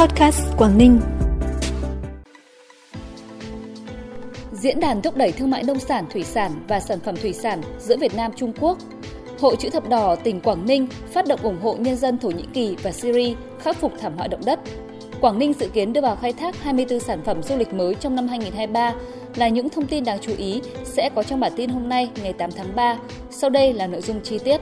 Podcast Quảng Ninh. Diễn đàn thúc đẩy thương mại nông sản, thủy sản và sản phẩm thủy sản giữa Việt Nam Trung Quốc. Hội chữ thập đỏ tỉnh Quảng Ninh phát động ủng hộ nhân dân Thổ Nhĩ Kỳ và Syria khắc phục thảm họa động đất. Quảng Ninh dự kiến đưa vào khai thác 24 sản phẩm du lịch mới trong năm 2023 là những thông tin đáng chú ý sẽ có trong bản tin hôm nay ngày 8 tháng 3. Sau đây là nội dung chi tiết.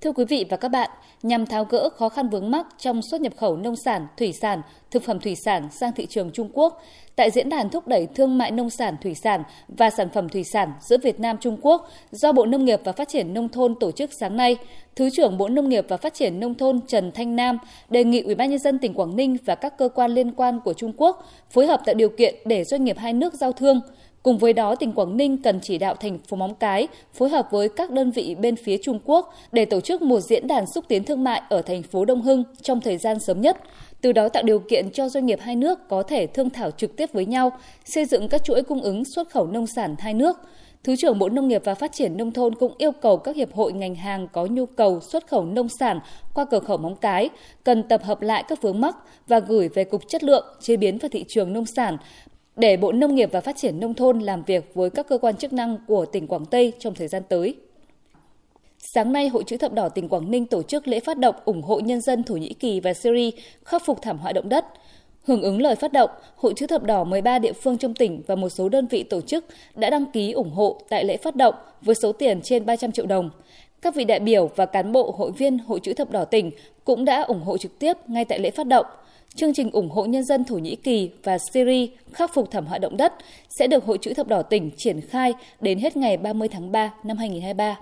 Thưa quý vị và các bạn, nhằm tháo gỡ khó khăn vướng mắc trong xuất nhập khẩu nông sản, thủy sản, thực phẩm thủy sản sang thị trường Trung Quốc, tại diễn đàn thúc đẩy thương mại nông sản, thủy sản và sản phẩm thủy sản giữa Việt Nam Trung Quốc do Bộ Nông nghiệp và Phát triển nông thôn tổ chức sáng nay, Thứ trưởng Bộ Nông nghiệp và Phát triển nông thôn Trần Thanh Nam đề nghị Ủy ban nhân dân tỉnh Quảng Ninh và các cơ quan liên quan của Trung Quốc phối hợp tạo điều kiện để doanh nghiệp hai nước giao thương. Cùng với đó, tỉnh Quảng Ninh cần chỉ đạo thành phố Móng Cái phối hợp với các đơn vị bên phía Trung Quốc để tổ chức một diễn đàn xúc tiến thương mại ở thành phố Đông Hưng trong thời gian sớm nhất, từ đó tạo điều kiện cho doanh nghiệp hai nước có thể thương thảo trực tiếp với nhau, xây dựng các chuỗi cung ứng xuất khẩu nông sản hai nước. Thứ trưởng Bộ Nông nghiệp và Phát triển Nông thôn cũng yêu cầu các hiệp hội ngành hàng có nhu cầu xuất khẩu nông sản qua cửa khẩu Móng Cái cần tập hợp lại các vướng mắc và gửi về Cục Chất lượng, Chế biến và Thị trường Nông sản để Bộ Nông nghiệp và Phát triển Nông thôn làm việc với các cơ quan chức năng của tỉnh Quảng Tây trong thời gian tới. Sáng nay, Hội chữ thập đỏ tỉnh Quảng Ninh tổ chức lễ phát động ủng hộ nhân dân Thổ Nhĩ Kỳ và Syria khắc phục thảm họa động đất. Hưởng ứng lời phát động, Hội chữ thập đỏ 13 địa phương trong tỉnh và một số đơn vị tổ chức đã đăng ký ủng hộ tại lễ phát động với số tiền trên 300 triệu đồng. Các vị đại biểu và cán bộ hội viên Hội chữ thập đỏ tỉnh cũng đã ủng hộ trực tiếp ngay tại lễ phát động – Chương trình ủng hộ nhân dân Thổ Nhĩ Kỳ và Syria khắc phục thảm họa động đất sẽ được Hội chữ thập đỏ tỉnh triển khai đến hết ngày 30 tháng 3 năm 2023.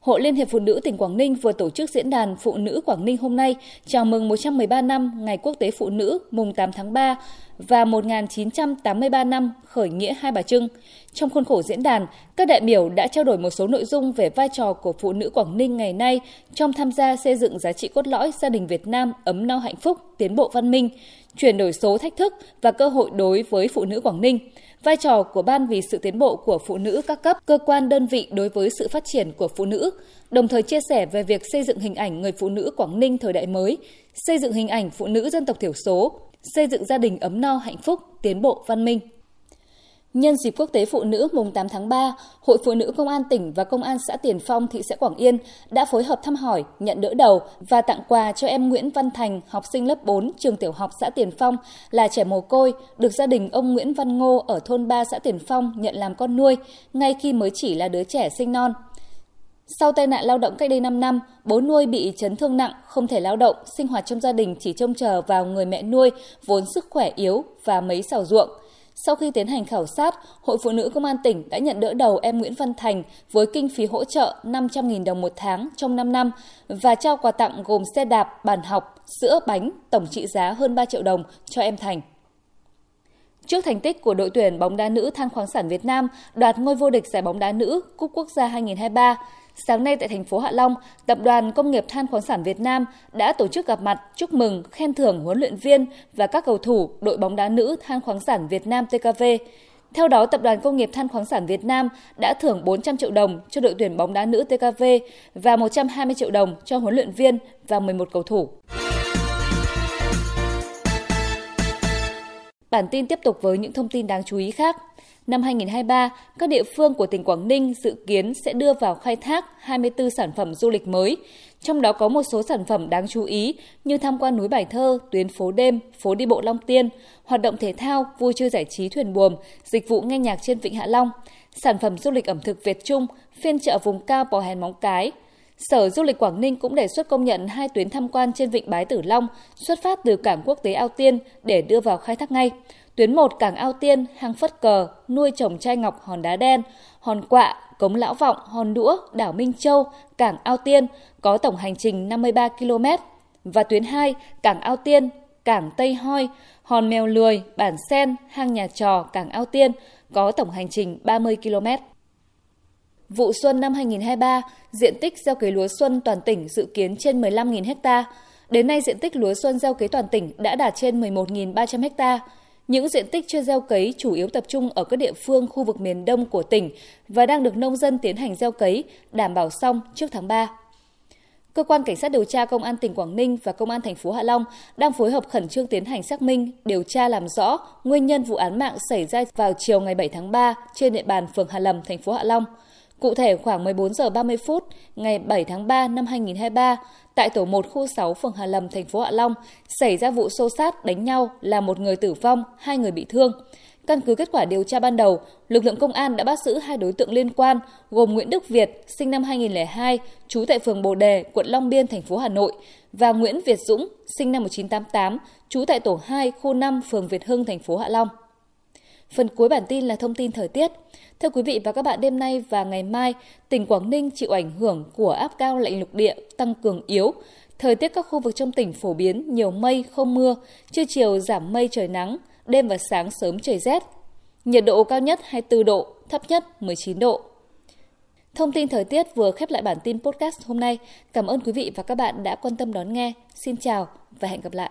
Hội Liên hiệp Phụ nữ tỉnh Quảng Ninh vừa tổ chức diễn đàn Phụ nữ Quảng Ninh hôm nay chào mừng 113 năm Ngày Quốc tế Phụ nữ mùng 8 tháng 3 và 1983 năm khởi nghĩa Hai Bà Trưng. Trong khuôn khổ diễn đàn, các đại biểu đã trao đổi một số nội dung về vai trò của phụ nữ Quảng Ninh ngày nay trong tham gia xây dựng giá trị cốt lõi gia đình Việt Nam ấm no hạnh phúc, tiến bộ văn minh, chuyển đổi số thách thức và cơ hội đối với phụ nữ Quảng Ninh, vai trò của Ban vì sự tiến bộ của phụ nữ các cấp, cơ quan đơn vị đối với sự phát triển của phụ nữ, đồng thời chia sẻ về việc xây dựng hình ảnh người phụ nữ Quảng Ninh thời đại mới, xây dựng hình ảnh phụ nữ dân tộc thiểu số, xây dựng gia đình ấm no hạnh phúc, tiến bộ văn minh. Nhân dịp Quốc tế Phụ nữ mùng 8 tháng 3, Hội Phụ nữ Công an tỉnh và Công an xã Tiền Phong, thị xã Quảng Yên đã phối hợp thăm hỏi, nhận đỡ đầu và tặng quà cho em Nguyễn Văn Thành, học sinh lớp 4 trường tiểu học xã Tiền Phong là trẻ mồ côi, được gia đình ông Nguyễn Văn Ngô ở thôn 3 xã Tiền Phong nhận làm con nuôi ngay khi mới chỉ là đứa trẻ sinh non. Sau tai nạn lao động cách đây 5 năm, bố nuôi bị chấn thương nặng, không thể lao động, sinh hoạt trong gia đình chỉ trông chờ vào người mẹ nuôi vốn sức khỏe yếu và mấy xào ruộng – sau khi tiến hành khảo sát, Hội Phụ nữ Công an tỉnh đã nhận đỡ đầu em Nguyễn Văn Thành với kinh phí hỗ trợ 500.000 đồng một tháng trong 5 năm và trao quà tặng gồm xe đạp, bàn học, sữa, bánh, tổng trị giá hơn 3 triệu đồng cho em Thành. Trước thành tích của đội tuyển bóng đá nữ than khoáng sản Việt Nam đoạt ngôi vô địch giải bóng đá nữ Cúp Quốc gia 2023, sáng nay tại thành phố Hạ Long, Tập đoàn Công nghiệp Than khoáng sản Việt Nam đã tổ chức gặp mặt chúc mừng, khen thưởng huấn luyện viên và các cầu thủ đội bóng đá nữ Than khoáng sản Việt Nam TKV. Theo đó, Tập đoàn Công nghiệp Than khoáng sản Việt Nam đã thưởng 400 triệu đồng cho đội tuyển bóng đá nữ TKV và 120 triệu đồng cho huấn luyện viên và 11 cầu thủ. Bản tin tiếp tục với những thông tin đáng chú ý khác. Năm 2023, các địa phương của tỉnh Quảng Ninh dự kiến sẽ đưa vào khai thác 24 sản phẩm du lịch mới, trong đó có một số sản phẩm đáng chú ý như tham quan núi Bài Thơ, tuyến phố đêm, phố đi bộ Long Tiên, hoạt động thể thao, vui chơi giải trí thuyền buồm, dịch vụ nghe nhạc trên Vịnh Hạ Long, sản phẩm du lịch ẩm thực Việt Trung, phiên chợ vùng cao Bò Hèn Móng Cái, Sở Du lịch Quảng Ninh cũng đề xuất công nhận hai tuyến tham quan trên vịnh Bái Tử Long xuất phát từ cảng quốc tế Ao Tiên để đưa vào khai thác ngay. Tuyến 1 cảng Ao Tiên, hang Phất Cờ, nuôi trồng trai ngọc hòn đá đen, hòn quạ, cống Lão Vọng, hòn đũa, đảo Minh Châu, cảng Ao Tiên có tổng hành trình 53 km. Và tuyến 2 cảng Ao Tiên, cảng Tây Hoi, hòn mèo lười, bản sen, hang nhà trò, cảng Ao Tiên có tổng hành trình 30 km. Vụ xuân năm 2023, diện tích gieo cấy lúa xuân toàn tỉnh dự kiến trên 15.000 ha. Đến nay, diện tích lúa xuân gieo cấy toàn tỉnh đã đạt trên 11.300 ha. Những diện tích chưa gieo cấy chủ yếu tập trung ở các địa phương khu vực miền đông của tỉnh và đang được nông dân tiến hành gieo cấy đảm bảo xong trước tháng 3. cơ quan cảnh sát điều tra công an tỉnh Quảng Ninh và công an thành phố Hạ Long đang phối hợp khẩn trương tiến hành xác minh, điều tra làm rõ nguyên nhân vụ án mạng xảy ra vào chiều ngày 7 tháng 3 trên địa bàn phường Hà Lâm, thành phố Hạ Long. Cụ thể khoảng 14 giờ 30 phút ngày 7 tháng 3 năm 2023, tại tổ 1 khu 6 phường Hà Lâm, thành phố Hạ Long, xảy ra vụ xô xát đánh nhau là một người tử vong, hai người bị thương. Căn cứ kết quả điều tra ban đầu, lực lượng công an đã bắt giữ hai đối tượng liên quan gồm Nguyễn Đức Việt, sinh năm 2002, trú tại phường Bồ Đề, quận Long Biên, thành phố Hà Nội và Nguyễn Việt Dũng, sinh năm 1988, trú tại tổ 2, khu 5, phường Việt Hưng, thành phố Hạ Long. Phần cuối bản tin là thông tin thời tiết. Thưa quý vị và các bạn, đêm nay và ngày mai, tỉnh Quảng Ninh chịu ảnh hưởng của áp cao lạnh lục địa tăng cường yếu. Thời tiết các khu vực trong tỉnh phổ biến nhiều mây, không mưa, trưa chiều giảm mây trời nắng, đêm và sáng sớm trời rét. Nhiệt độ cao nhất 24 độ, thấp nhất 19 độ. Thông tin thời tiết vừa khép lại bản tin podcast hôm nay. Cảm ơn quý vị và các bạn đã quan tâm đón nghe. Xin chào và hẹn gặp lại.